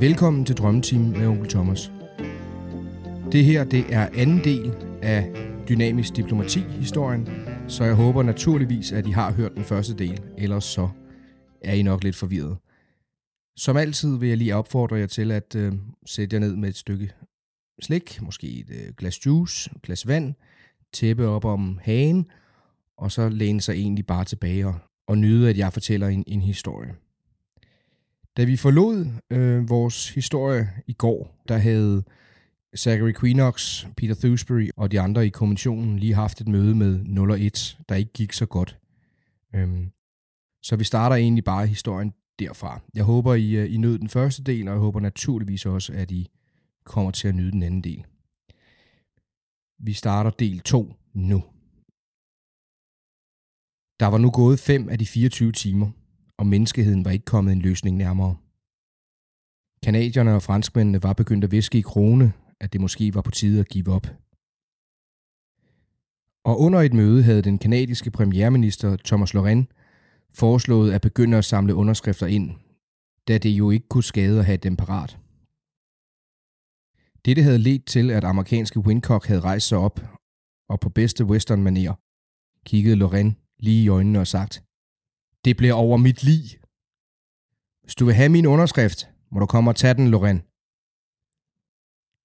Velkommen til Drømmeteam med onkel Thomas. Det her det er anden del af Dynamisk Diplomati-historien, så jeg håber naturligvis, at I har hørt den første del, ellers så er I nok lidt forvirret. Som altid vil jeg lige opfordre jer til at øh, sætte jer ned med et stykke slik, måske et øh, glas juice, et glas vand, tæppe op om hagen, og så læne sig egentlig bare tilbage og, og nyde, at jeg fortæller en, en historie. Da vi forlod øh, vores historie i går, der havde Zachary Queenox, Peter Thewsbury og de andre i kommissionen lige haft et møde med 0 og 1, der ikke gik så godt. Øhm, så vi starter egentlig bare historien derfra. Jeg håber, I, øh, I nød den første del, og jeg håber naturligvis også, at I kommer til at nyde den anden del. Vi starter del 2 nu. Der var nu gået 5 af de 24 timer, og menneskeheden var ikke kommet en løsning nærmere. Kanadierne og franskmændene var begyndt at viske i krone, at det måske var på tide at give op. Og under et møde havde den kanadiske premierminister Thomas Loren foreslået at begynde at samle underskrifter ind, da det jo ikke kunne skade at have dem parat. Dette havde ledt til, at amerikanske Wincock havde rejst sig op, og på bedste western manier kiggede Loren lige i øjnene og sagt, det bliver over mit liv. Hvis du vil have min underskrift, må du komme og tage den, Loren.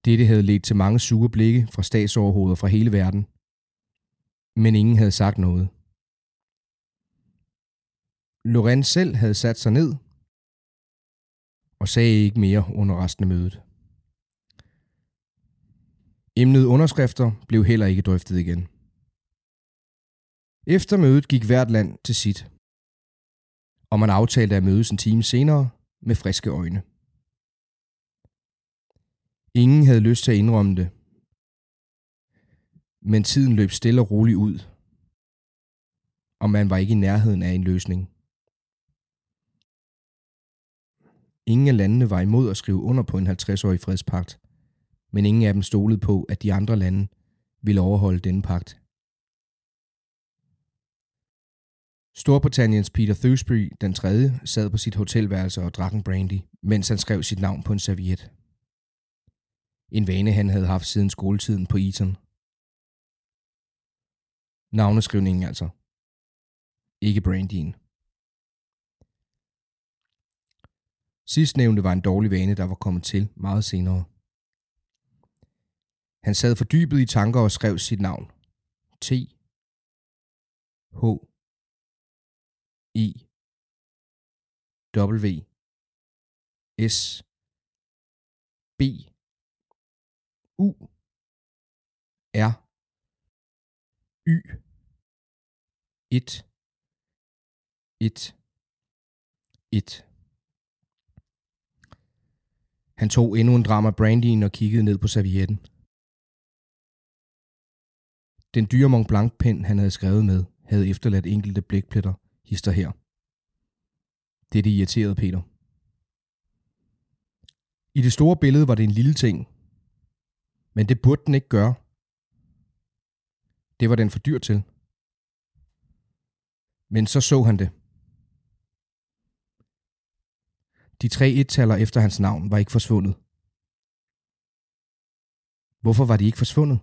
Dette havde ledt til mange sure blikke fra statsoverhoveder fra hele verden. Men ingen havde sagt noget. Loren selv havde sat sig ned og sagde ikke mere under resten af mødet. Emnet underskrifter blev heller ikke drøftet igen. Efter mødet gik hvert land til sit og man aftalte at mødes en time senere med friske øjne. Ingen havde lyst til at indrømme det, men tiden løb stille og roligt ud, og man var ikke i nærheden af en løsning. Ingen af landene var imod at skrive under på en 50-årig fredspagt, men ingen af dem stolede på, at de andre lande ville overholde denne pagt. Storbritanniens Peter Thewsbury, den tredje, sad på sit hotelværelse og drak en brandy, mens han skrev sit navn på en serviet. En vane, han havde haft siden skoletiden på Eton. Navneskrivningen altså. Ikke brandyen. Sidstnævnte var en dårlig vane, der var kommet til meget senere. Han sad fordybet i tanker og skrev sit navn. T. H. I. W. S. B. U. R. Y. 1 1 1 Han tog endnu en drama brandyen og kiggede ned på servietten. Den dyre Mont Blanc pen, han havde skrevet med, havde efterladt enkelte blækpletter hister her. Det er det irriterede Peter. I det store billede var det en lille ting, men det burde den ikke gøre. Det var den for dyr til. Men så så han det. De tre ettaller efter hans navn var ikke forsvundet. Hvorfor var de ikke forsvundet?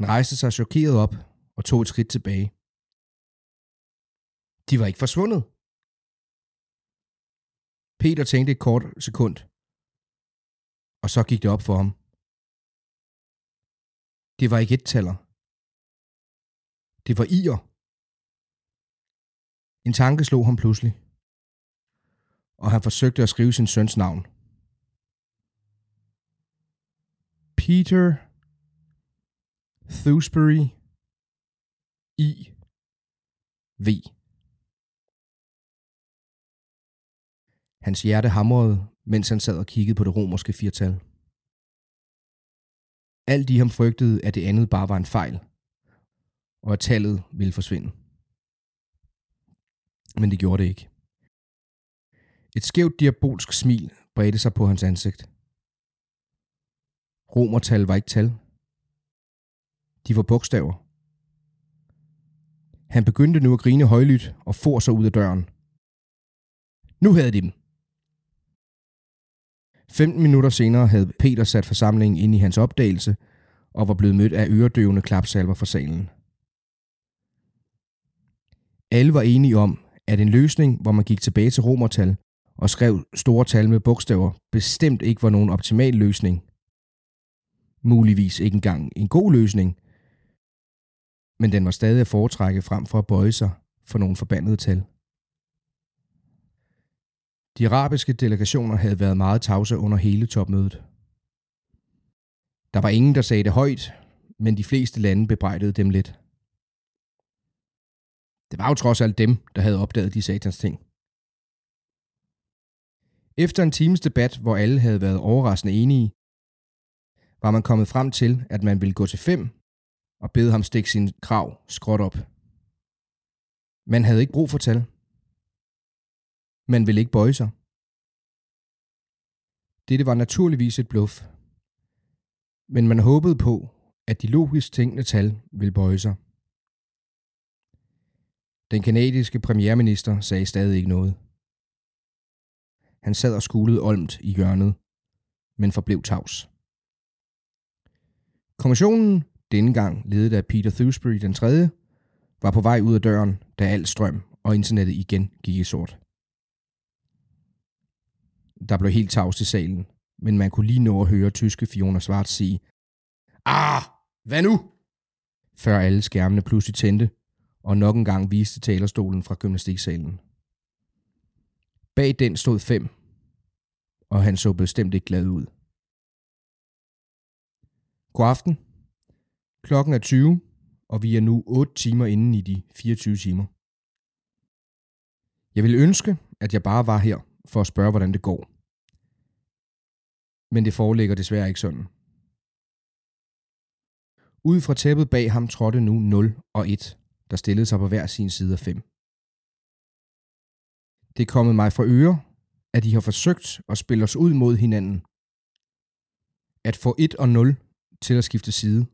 Han rejste sig chokeret op og tog et skridt tilbage. De var ikke forsvundet. Peter tænkte et kort sekund, og så gik det op for ham. Det var ikke et taller. Det var ier. En tanke slog ham pludselig, og han forsøgte at skrive sin søns navn. Peter Thewsbury I V. Hans hjerte hamrede, mens han sad og kiggede på det romerske firtal. Alt i ham frygtede, at det andet bare var en fejl, og at tallet ville forsvinde. Men det gjorde det ikke. Et skævt diabolsk smil bredte sig på hans ansigt. Romertal var ikke tal. De var bogstaver. Han begyndte nu at grine højlydt og for sig ud af døren. Nu havde de dem. 15 minutter senere havde Peter sat forsamlingen ind i hans opdagelse og var blevet mødt af øredøvende klapsalver fra salen. Alle var enige om, at en løsning, hvor man gik tilbage til romertal og skrev store tal med bogstaver, bestemt ikke var nogen optimal løsning. Muligvis ikke engang en god løsning, men den var stadig at foretrække frem for at bøje sig for nogle forbandede tal. De arabiske delegationer havde været meget tavse under hele topmødet. Der var ingen, der sagde det højt, men de fleste lande bebrejdede dem lidt. Det var jo trods alt dem, der havde opdaget de satans ting. Efter en times debat, hvor alle havde været overraskende enige, var man kommet frem til, at man ville gå til fem og bede ham stikke sin krav skråt op. Man havde ikke brug for tal. Man ville ikke bøje sig. Dette var naturligvis et bluff. Men man håbede på, at de logisk tænkende tal ville bøje sig. Den kanadiske premierminister sagde stadig ikke noget. Han sad og skulede olmt i hjørnet, men forblev tavs. Kommissionen, denne gang ledet af Peter Thewsbury den 3., var på vej ud af døren, da al strøm og internettet igen gik i sort. Der blev helt tavs i salen, men man kunne lige nå at høre tyske Fiona Svart sige, Ah, hvad nu? Før alle skærmene pludselig tændte, og nok en gang viste talerstolen fra gymnastiksalen. Bag den stod fem, og han så bestemt ikke glad ud. God aften. Klokken er 20, og vi er nu 8 timer inden i de 24 timer. Jeg vil ønske, at jeg bare var her for at spørge, hvordan det går. Men det foreligger desværre ikke sådan. Ud fra tæppet bag ham trådte nu 0 og 1 der stillede sig på hver sin side af 5. Det er kommet mig fra øre, at de har forsøgt at spille os ud mod hinanden. At få 1 og 0 til at skifte side.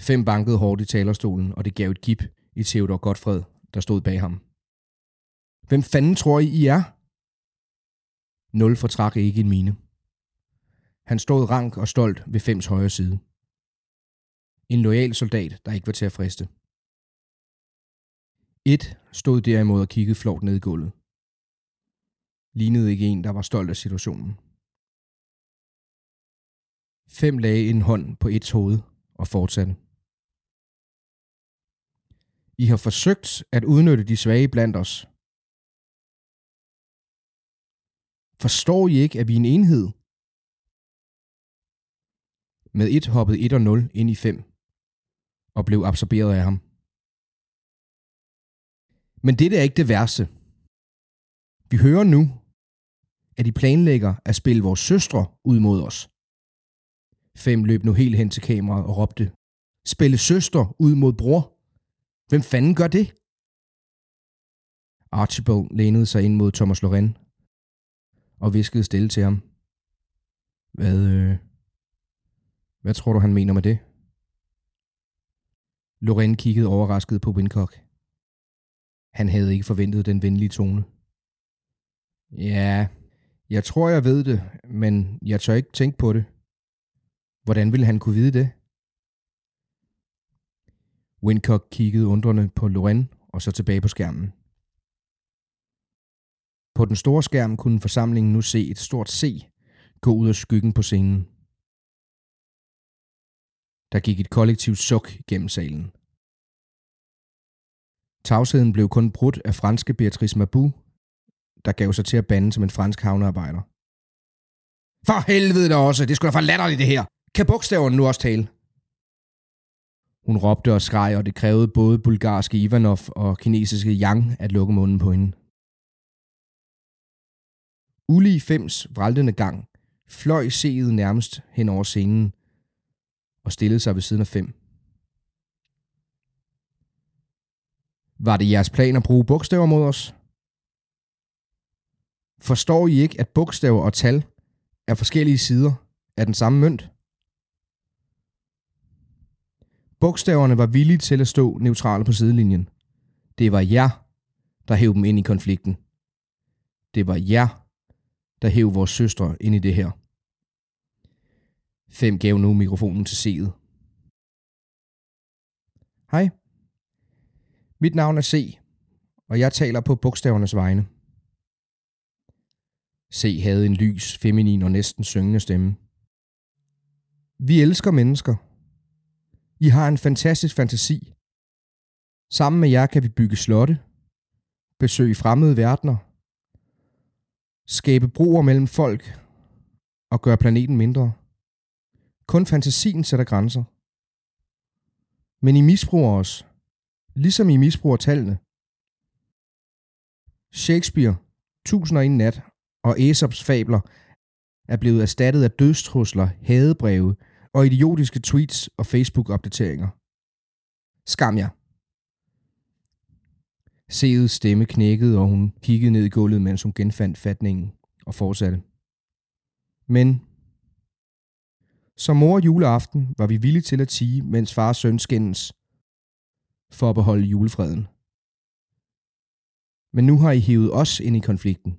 Fem bankede hårdt i talerstolen, og det gav et gip i Theodor Godfred, der stod bag ham. Hvem fanden tror I, I er? Nul fortrak ikke en mine. Han stod rank og stolt ved Fems højre side. En lojal soldat, der ikke var til at friste. Et stod derimod og kiggede flot ned i gulvet. Lignede ikke en, der var stolt af situationen. Fem lagde en hånd på et hoved og fortsatte. I har forsøgt at udnytte de svage blandt os. Forstår I ikke, at vi er en enhed? Med et hoppede 1 og 0 ind i 5 og blev absorberet af ham. Men det er ikke det værste. Vi hører nu, at de planlægger at spille vores søstre ud mod os. Fem løb nu helt hen til kameraet og råbte, Spille søster ud mod bror? Hvem fanden gør det? Archibald lænede sig ind mod Thomas Loren og viskede stille til ham. Hvad, øh, hvad tror du, han mener med det? Loren kiggede overrasket på Wincock. Han havde ikke forventet den venlige tone. Ja, jeg tror, jeg ved det, men jeg tør ikke tænke på det. Hvordan ville han kunne vide det? Wincock kiggede undrende på Loren og så tilbage på skærmen. På den store skærm kunne forsamlingen nu se et stort C gå ud af skyggen på scenen. Der gik et kollektivt suk gennem salen. Tavsheden blev kun brudt af franske Beatrice Mabou, der gav sig til at bande som en fransk havnearbejder. For helvede da også, det skulle da for latterligt det her. Kan bogstaverne nu også tale? Hun råbte og skreg, og det krævede både bulgarske Ivanov og kinesiske Yang at lukke munden på hende. Ulige Fems vraldende gang fløj seet nærmest hen over scenen, og stillede sig ved siden af fem. Var det jeres plan at bruge bogstaver mod os? Forstår I ikke, at bogstaver og tal er forskellige sider af den samme mønt. Bogstaverne var villige til at stå neutrale på sidelinjen. Det var jer, der hævde dem ind i konflikten. Det var jer, der hævde vores søstre ind i det her. Fem gav nu mikrofonen til C'et. Hej. Mit navn er C, og jeg taler på bogstavernes vegne. C havde en lys, feminin og næsten syngende stemme. Vi elsker mennesker. I har en fantastisk fantasi. Sammen med jer kan vi bygge slotte, besøge fremmede verdener, skabe broer mellem folk og gøre planeten mindre. Kun fantasien sætter grænser. Men I misbruger os, ligesom I misbruger tallene. Shakespeare, Tusind og en nat og Aesops fabler er blevet erstattet af dødstrusler, hadebreve og idiotiske tweets og Facebook-opdateringer. Skam jer. Seets stemme knækkede, og hun kiggede ned i gulvet, mens hun genfandt fatningen og fortsatte. Men som mor juleaften var vi villige til at tige, mens far og søn skændes for at beholde julefreden. Men nu har I hævet os ind i konflikten.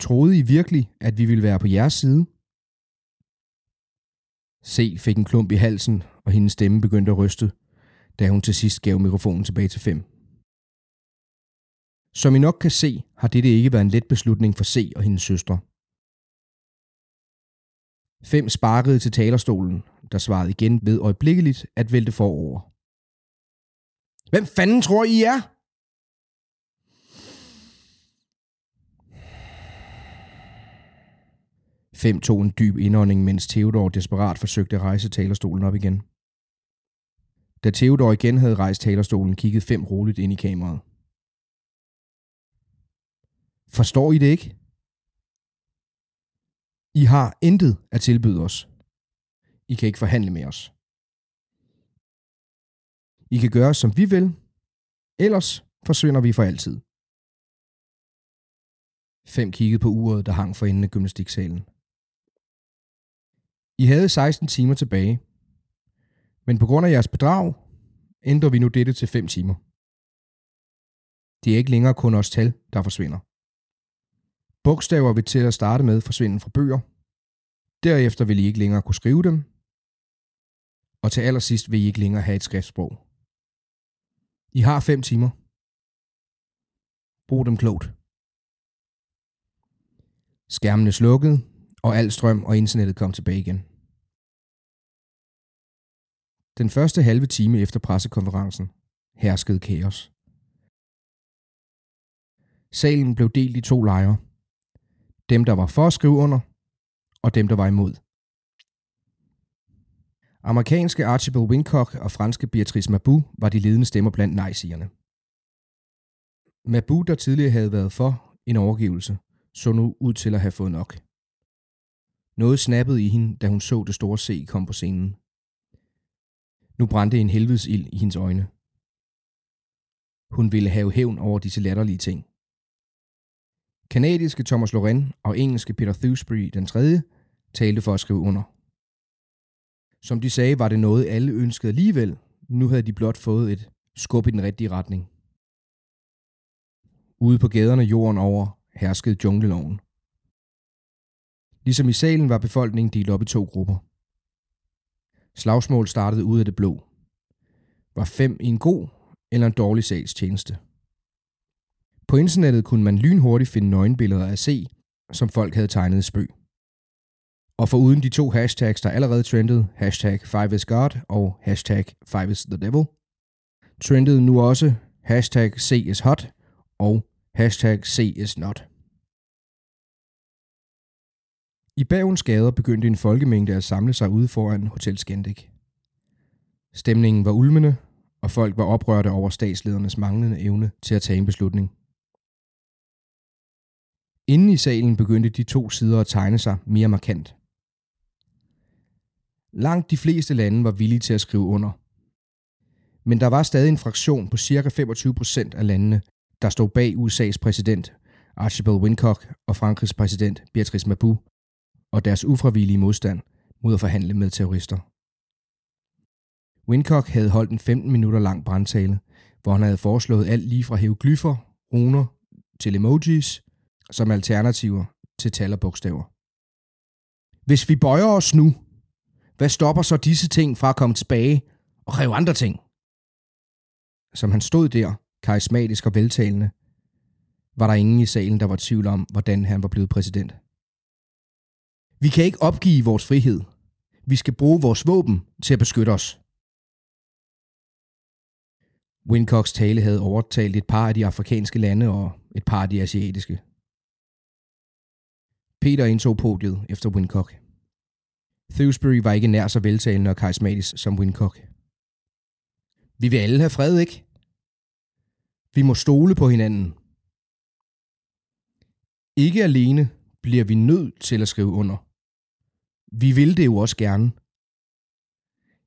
Troede I virkelig, at vi ville være på jeres side? C fik en klump i halsen, og hendes stemme begyndte at ryste, da hun til sidst gav mikrofonen tilbage til 5. Som I nok kan se, har dette ikke været en let beslutning for C og hendes søstre. 5 sparkede til talerstolen, der svarede igen ved øjeblikkeligt at vælte forover. Hvem fanden tror I er? Fem tog en dyb indånding, mens Theodor desperat forsøgte at rejse talerstolen op igen. Da Theodor igen havde rejst talerstolen, kiggede Fem roligt ind i kameraet. Forstår I det ikke? I har intet at tilbyde os. I kan ikke forhandle med os. I kan gøre, som vi vil, ellers forsvinder vi for altid. Fem kiggede på uret, der hang for enden af gymnastiksalen. I havde 16 timer tilbage, men på grund af jeres bedrag ændrer vi nu dette til 5 timer. Det er ikke længere kun os tal, der forsvinder. Bogstaver vil til at starte med forsvinde fra bøger. Derefter vil I ikke længere kunne skrive dem. Og til allersidst vil I ikke længere have et skriftsprog. I har 5 timer. Brug dem klogt. Skærmene slukkede, og al strøm og internettet kom tilbage igen. Den første halve time efter pressekonferencen herskede kaos. Salen blev delt i to lejre. Dem, der var for at skrive under, og dem, der var imod. Amerikanske Archibald Wincock og franske Beatrice Mabou var de ledende stemmer blandt nej-sigerne. Mabou, der tidligere havde været for en overgivelse, så nu ud til at have fået nok. Noget snappede i hende, da hun så det store C komme på scenen. Nu brændte en helvedes ild i hendes øjne. Hun ville have hævn over disse latterlige ting. Kanadiske Thomas Loren og engelske Peter Thewsbury den tredje talte for at skrive under. Som de sagde, var det noget, alle ønskede alligevel. Nu havde de blot fået et skub i den rigtige retning. Ude på gaderne jorden over herskede jungleloven. Ligesom i salen var befolkningen delt op i to grupper. Slagsmål startede ud af det blå. Var fem i en god eller en dårlig sags tjeneste. På internettet kunne man lynhurtigt finde nøgenbilleder af C, som folk havde tegnet i spøg. Og for uden de to hashtags, der allerede trendede, hashtag 5isGod og hashtag 5isTheDevil, trendede nu også hashtag C is hot og hashtag C is not. I Bagens gader begyndte en folkemængde at samle sig ude foran Hotel Skendik. Stemningen var ulmende, og folk var oprørte over statsledernes manglende evne til at tage en beslutning. Inden i salen begyndte de to sider at tegne sig mere markant. Langt de fleste lande var villige til at skrive under. Men der var stadig en fraktion på ca. 25 procent af landene, der stod bag USA's præsident Archibald Wincock og Frankrigs præsident Beatrice Mabou og deres ufravillige modstand mod at forhandle med terrorister. Wincock havde holdt en 15 minutter lang brandtale, hvor han havde foreslået alt lige fra hieroglyffer, runer til emojis, som alternativer til tal og bogstaver. Hvis vi bøjer os nu, hvad stopper så disse ting fra at komme tilbage og kræve andre ting? Som han stod der, karismatisk og veltalende, var der ingen i salen, der var tvivl om, hvordan han var blevet præsident. Vi kan ikke opgive vores frihed. Vi skal bruge vores våben til at beskytte os. Wincocks tale havde overtalt et par af de afrikanske lande og et par af de asiatiske. Peter indtog podiet efter Wincock. Thewsbury var ikke nær så veltalende og karismatisk som Wincock. Vi vil alle have fred, ikke? Vi må stole på hinanden. Ikke alene bliver vi nødt til at skrive under. Vi vil det jo også gerne.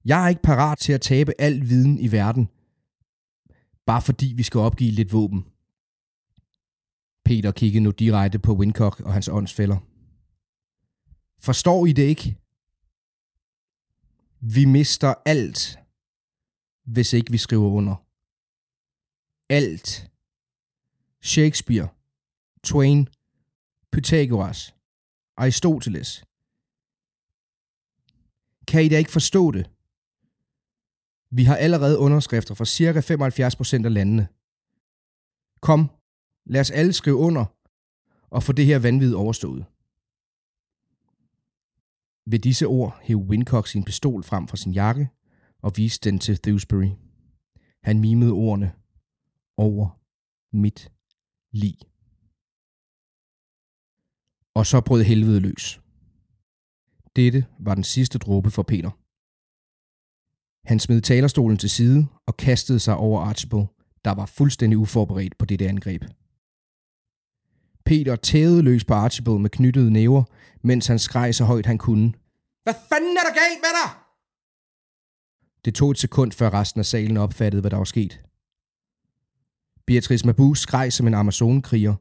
Jeg er ikke parat til at tabe al viden i verden, bare fordi vi skal opgive lidt våben. Peter kiggede nu direkte på Wincock og hans åndsfælder. Forstår I det ikke? Vi mister alt, hvis ikke vi skriver under. Alt. Shakespeare, Twain, Pythagoras, Aristoteles. Kan I da ikke forstå det? Vi har allerede underskrifter fra cirka 75% af landene. Kom, lad os alle skrive under og få det her vanvid overstået. Ved disse ord hæv Wincock sin pistol frem fra sin jakke og viste den til Thewsbury. Han mimede ordene over mit lig. Og så brød helvede løs. Dette var den sidste dråbe for Peter. Han smed talerstolen til side og kastede sig over Archibald, der var fuldstændig uforberedt på dette angreb. Peter tævede løs på Archibald med knyttede næver, mens han skreg så højt han kunne. Hvad fanden er der galt med dig? Det tog et sekund, før resten af salen opfattede, hvad der var sket. Beatrice Mabu skreg som en amazonkriger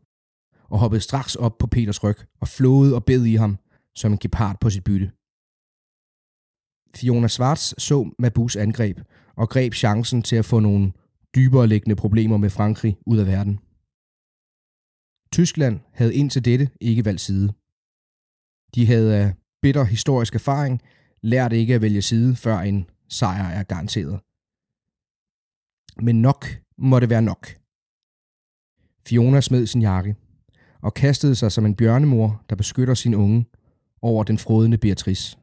og hoppede straks op på Peters ryg og flåede og bed i ham som en gepard på sit bytte. Fiona Schwartz så Mabus angreb og greb chancen til at få nogle dybere liggende problemer med Frankrig ud af verden. Tyskland havde indtil dette ikke valgt side. De havde af bitter historisk erfaring lært ikke at vælge side, før en sejr er garanteret. Men nok må det være nok. Fiona smed sin jakke og kastede sig som en bjørnemor, der beskytter sin unge over den frodende Beatrice.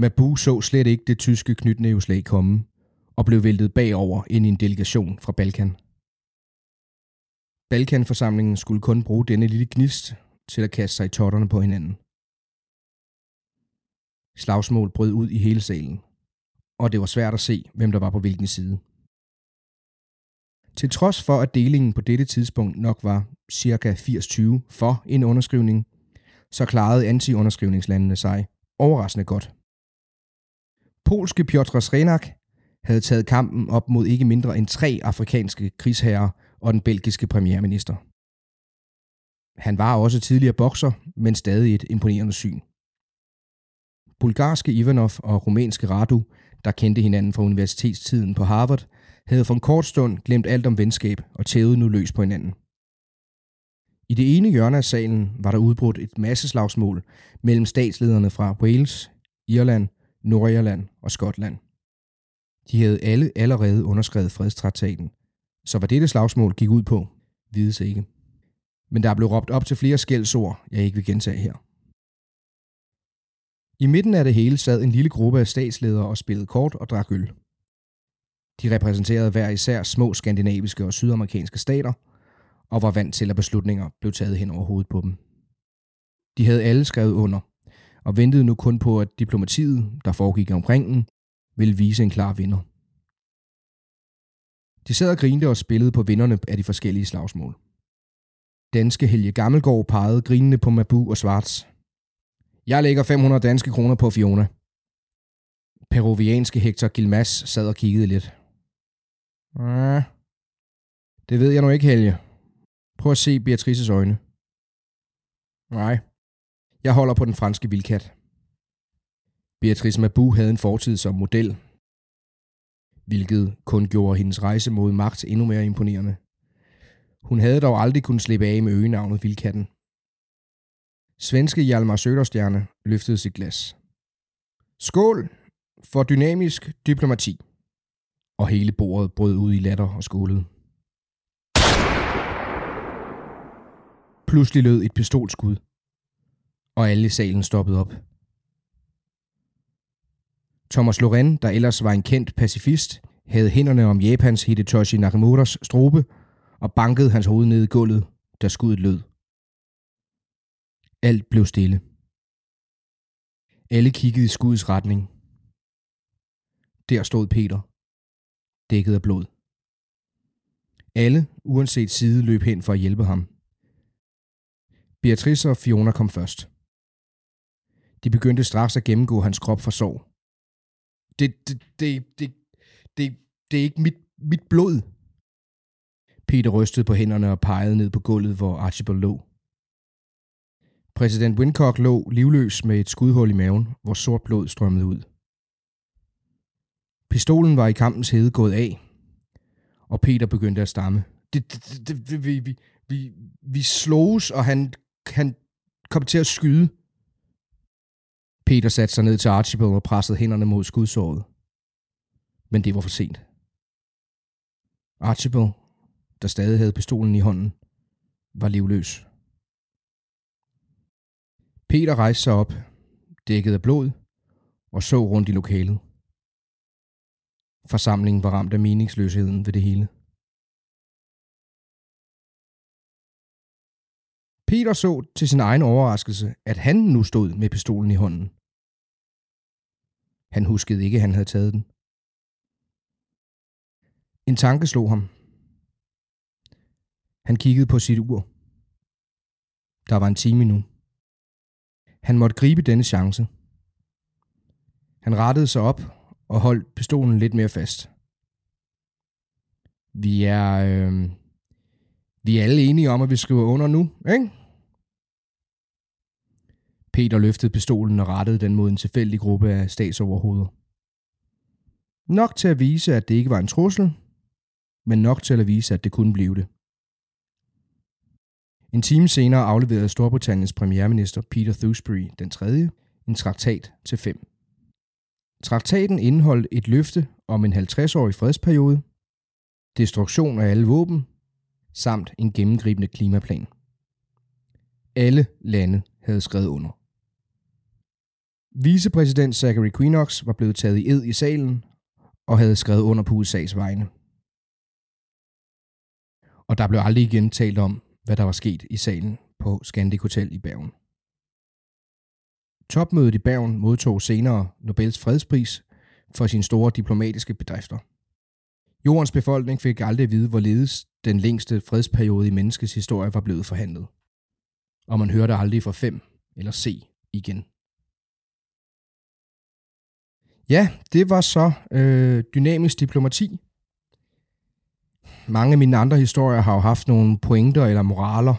Mabu så slet ikke det tyske knytnæveslag komme og blev væltet bagover ind i en delegation fra Balkan. Balkanforsamlingen skulle kun bruge denne lille gnist til at kaste sig i totterne på hinanden. Slagsmål brød ud i hele salen, og det var svært at se, hvem der var på hvilken side. Til trods for, at delingen på dette tidspunkt nok var ca. 80-20 for en underskrivning, så klarede anti-underskrivningslandene sig overraskende godt. Polske Piotr Srenak havde taget kampen op mod ikke mindre end tre afrikanske krigsherrer og den belgiske premierminister. Han var også tidligere bokser, men stadig et imponerende syn. Bulgarske Ivanov og rumænske Radu, der kendte hinanden fra universitetstiden på Harvard, havde for en kort stund glemt alt om venskab og tævede nu løs på hinanden. I det ene hjørne af salen var der udbrudt et masseslagsmål mellem statslederne fra Wales, Irland, Nordirland og Skotland. De havde alle allerede underskrevet fredstraktaten, så hvad dette slagsmål gik ud på, vides ikke. Men der blev råbt op til flere skældsord, jeg ikke vil gentage her. I midten af det hele sad en lille gruppe af statsledere og spillede kort og drak øl. De repræsenterede hver især små skandinaviske og sydamerikanske stater, og var vant til, at beslutninger blev taget hen over hovedet på dem. De havde alle skrevet under, og ventede nu kun på, at diplomatiet, der foregik omkring den, ville vise en klar vinder. De sad og grinte og spillede på vinderne af de forskellige slagsmål. Danske Helge Gammelgaard pegede grinende på Mabu og Svarts. Jeg lægger 500 danske kroner på Fiona. Peruvianske Hector Gilmas sad og kiggede lidt. Ja, det ved jeg nu ikke, Helge. Prøv at se Beatrices øjne. Nej, Jeg holder på den franske vildkat. Beatrice Mabu havde en fortid som model, hvilket kun gjorde hendes rejse mod magt endnu mere imponerende. Hun havde dog aldrig kunnet slippe af med øgenavnet Vildkatten. Svenske Hjalmar Søderstjerne løftede sit glas. Skål for dynamisk diplomati. Og hele bordet brød ud i latter og skålede. Pludselig lød et pistolskud, og alle i salen stoppede op. Thomas Loren, der ellers var en kendt pacifist, havde hænderne om Japans Hidetoshi Nakamuras strobe og bankede hans hoved ned i gulvet, da skuddet lød. Alt blev stille. Alle kiggede i skuddets retning. Der stod Peter, dækket af blod. Alle, uanset side, løb hen for at hjælpe ham. Beatrice og Fiona kom først. De begyndte straks at gennemgå hans krop for sorg. Det, det, det, det, det, det er ikke mit, mit blod. Peter rystede på hænderne og pegede ned på gulvet, hvor Archibald lå. Præsident Wincock lå livløs med et skudhul i maven, hvor sort blod strømmede ud. Pistolen var i kampens hede gået af, og Peter begyndte at stamme. Det, det, det, det, vi, vi, vi, vi sloges, og han, han kom til at skyde. Peter satte sig ned til Archibald og pressede hænderne mod skudsåret. Men det var for sent. Archibald, der stadig havde pistolen i hånden, var livløs. Peter rejste sig op, dækket af blod, og så rundt i lokalet. Forsamlingen var ramt af meningsløsheden ved det hele. Peter så til sin egen overraskelse, at han nu stod med pistolen i hånden. Han huskede ikke, at han havde taget den. En tanke slog ham. Han kiggede på sit ur. Der var en time nu. Han måtte gribe denne chance. Han rettede sig op og holdt pistolen lidt mere fast. Vi er, øh, vi er alle enige om, at vi skriver under nu, ikke? Peter løftede pistolen og rettede den mod en tilfældig gruppe af statsoverhoveder. Nok til at vise, at det ikke var en trussel, men nok til at vise, at det kunne blive det. En time senere afleverede Storbritanniens premierminister Peter Thewsbury den tredje en traktat til fem. Traktaten indeholdt et løfte om en 50-årig fredsperiode, destruktion af alle våben, samt en gennemgribende klimaplan. Alle lande havde skrevet under. Vicepræsident Zachary Quinox var blevet taget i ed i salen og havde skrevet under på USA's vegne. Og der blev aldrig igen talt om, hvad der var sket i salen på Scandic Hotel i Bergen. Topmødet i Bergen modtog senere Nobels fredspris for sine store diplomatiske bedrifter. Jordens befolkning fik aldrig at vide, hvorledes den længste fredsperiode i menneskets historie var blevet forhandlet. Og man hørte aldrig fra fem eller se igen. Ja, det var så øh, dynamisk diplomati. Mange af mine andre historier har jo haft nogle pointer eller moraler.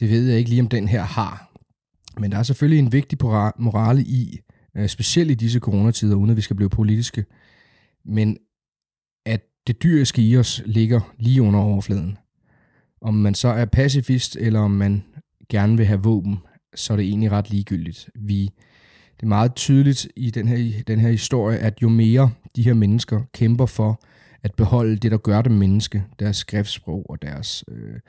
Det ved jeg ikke lige, om den her har. Men der er selvfølgelig en vigtig morale i, øh, specielt i disse coronatider, uden at vi skal blive politiske. Men at det dyriske i os ligger lige under overfladen. Om man så er pacifist, eller om man gerne vil have våben, så er det egentlig ret ligegyldigt. Vi det er meget tydeligt i den her, den her historie, at jo mere de her mennesker kæmper for at beholde det, der gør dem menneske, deres skriftsprog og deres øh,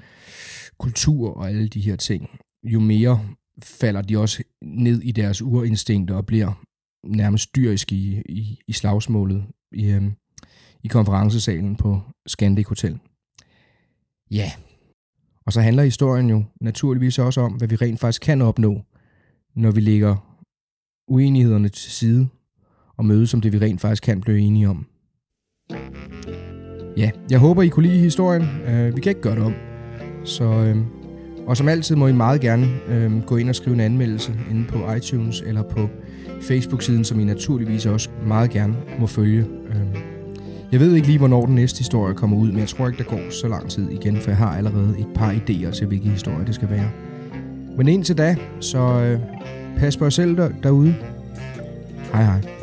kultur og alle de her ting, jo mere falder de også ned i deres urinstinkter og bliver nærmest dyriske i, i, i slagsmålet i, øh, i konferencesalen på Scandic Hotel. Ja, og så handler historien jo naturligvis også om, hvad vi rent faktisk kan opnå, når vi ligger uenighederne til side og mødes om det, vi rent faktisk kan blive enige om. Ja, jeg håber, I kunne lide historien. Uh, vi kan ikke gøre det om. Så, uh, og som altid må I meget gerne uh, gå ind og skrive en anmeldelse inde på iTunes eller på Facebook-siden, som I naturligvis også meget gerne må følge. Uh, jeg ved ikke lige, hvornår den næste historie kommer ud, men jeg tror ikke, der går så lang tid igen, for jeg har allerede et par idéer til, hvilke historie det skal være. Men indtil da, så øh, pas på jer selv der, derude. Hej hej.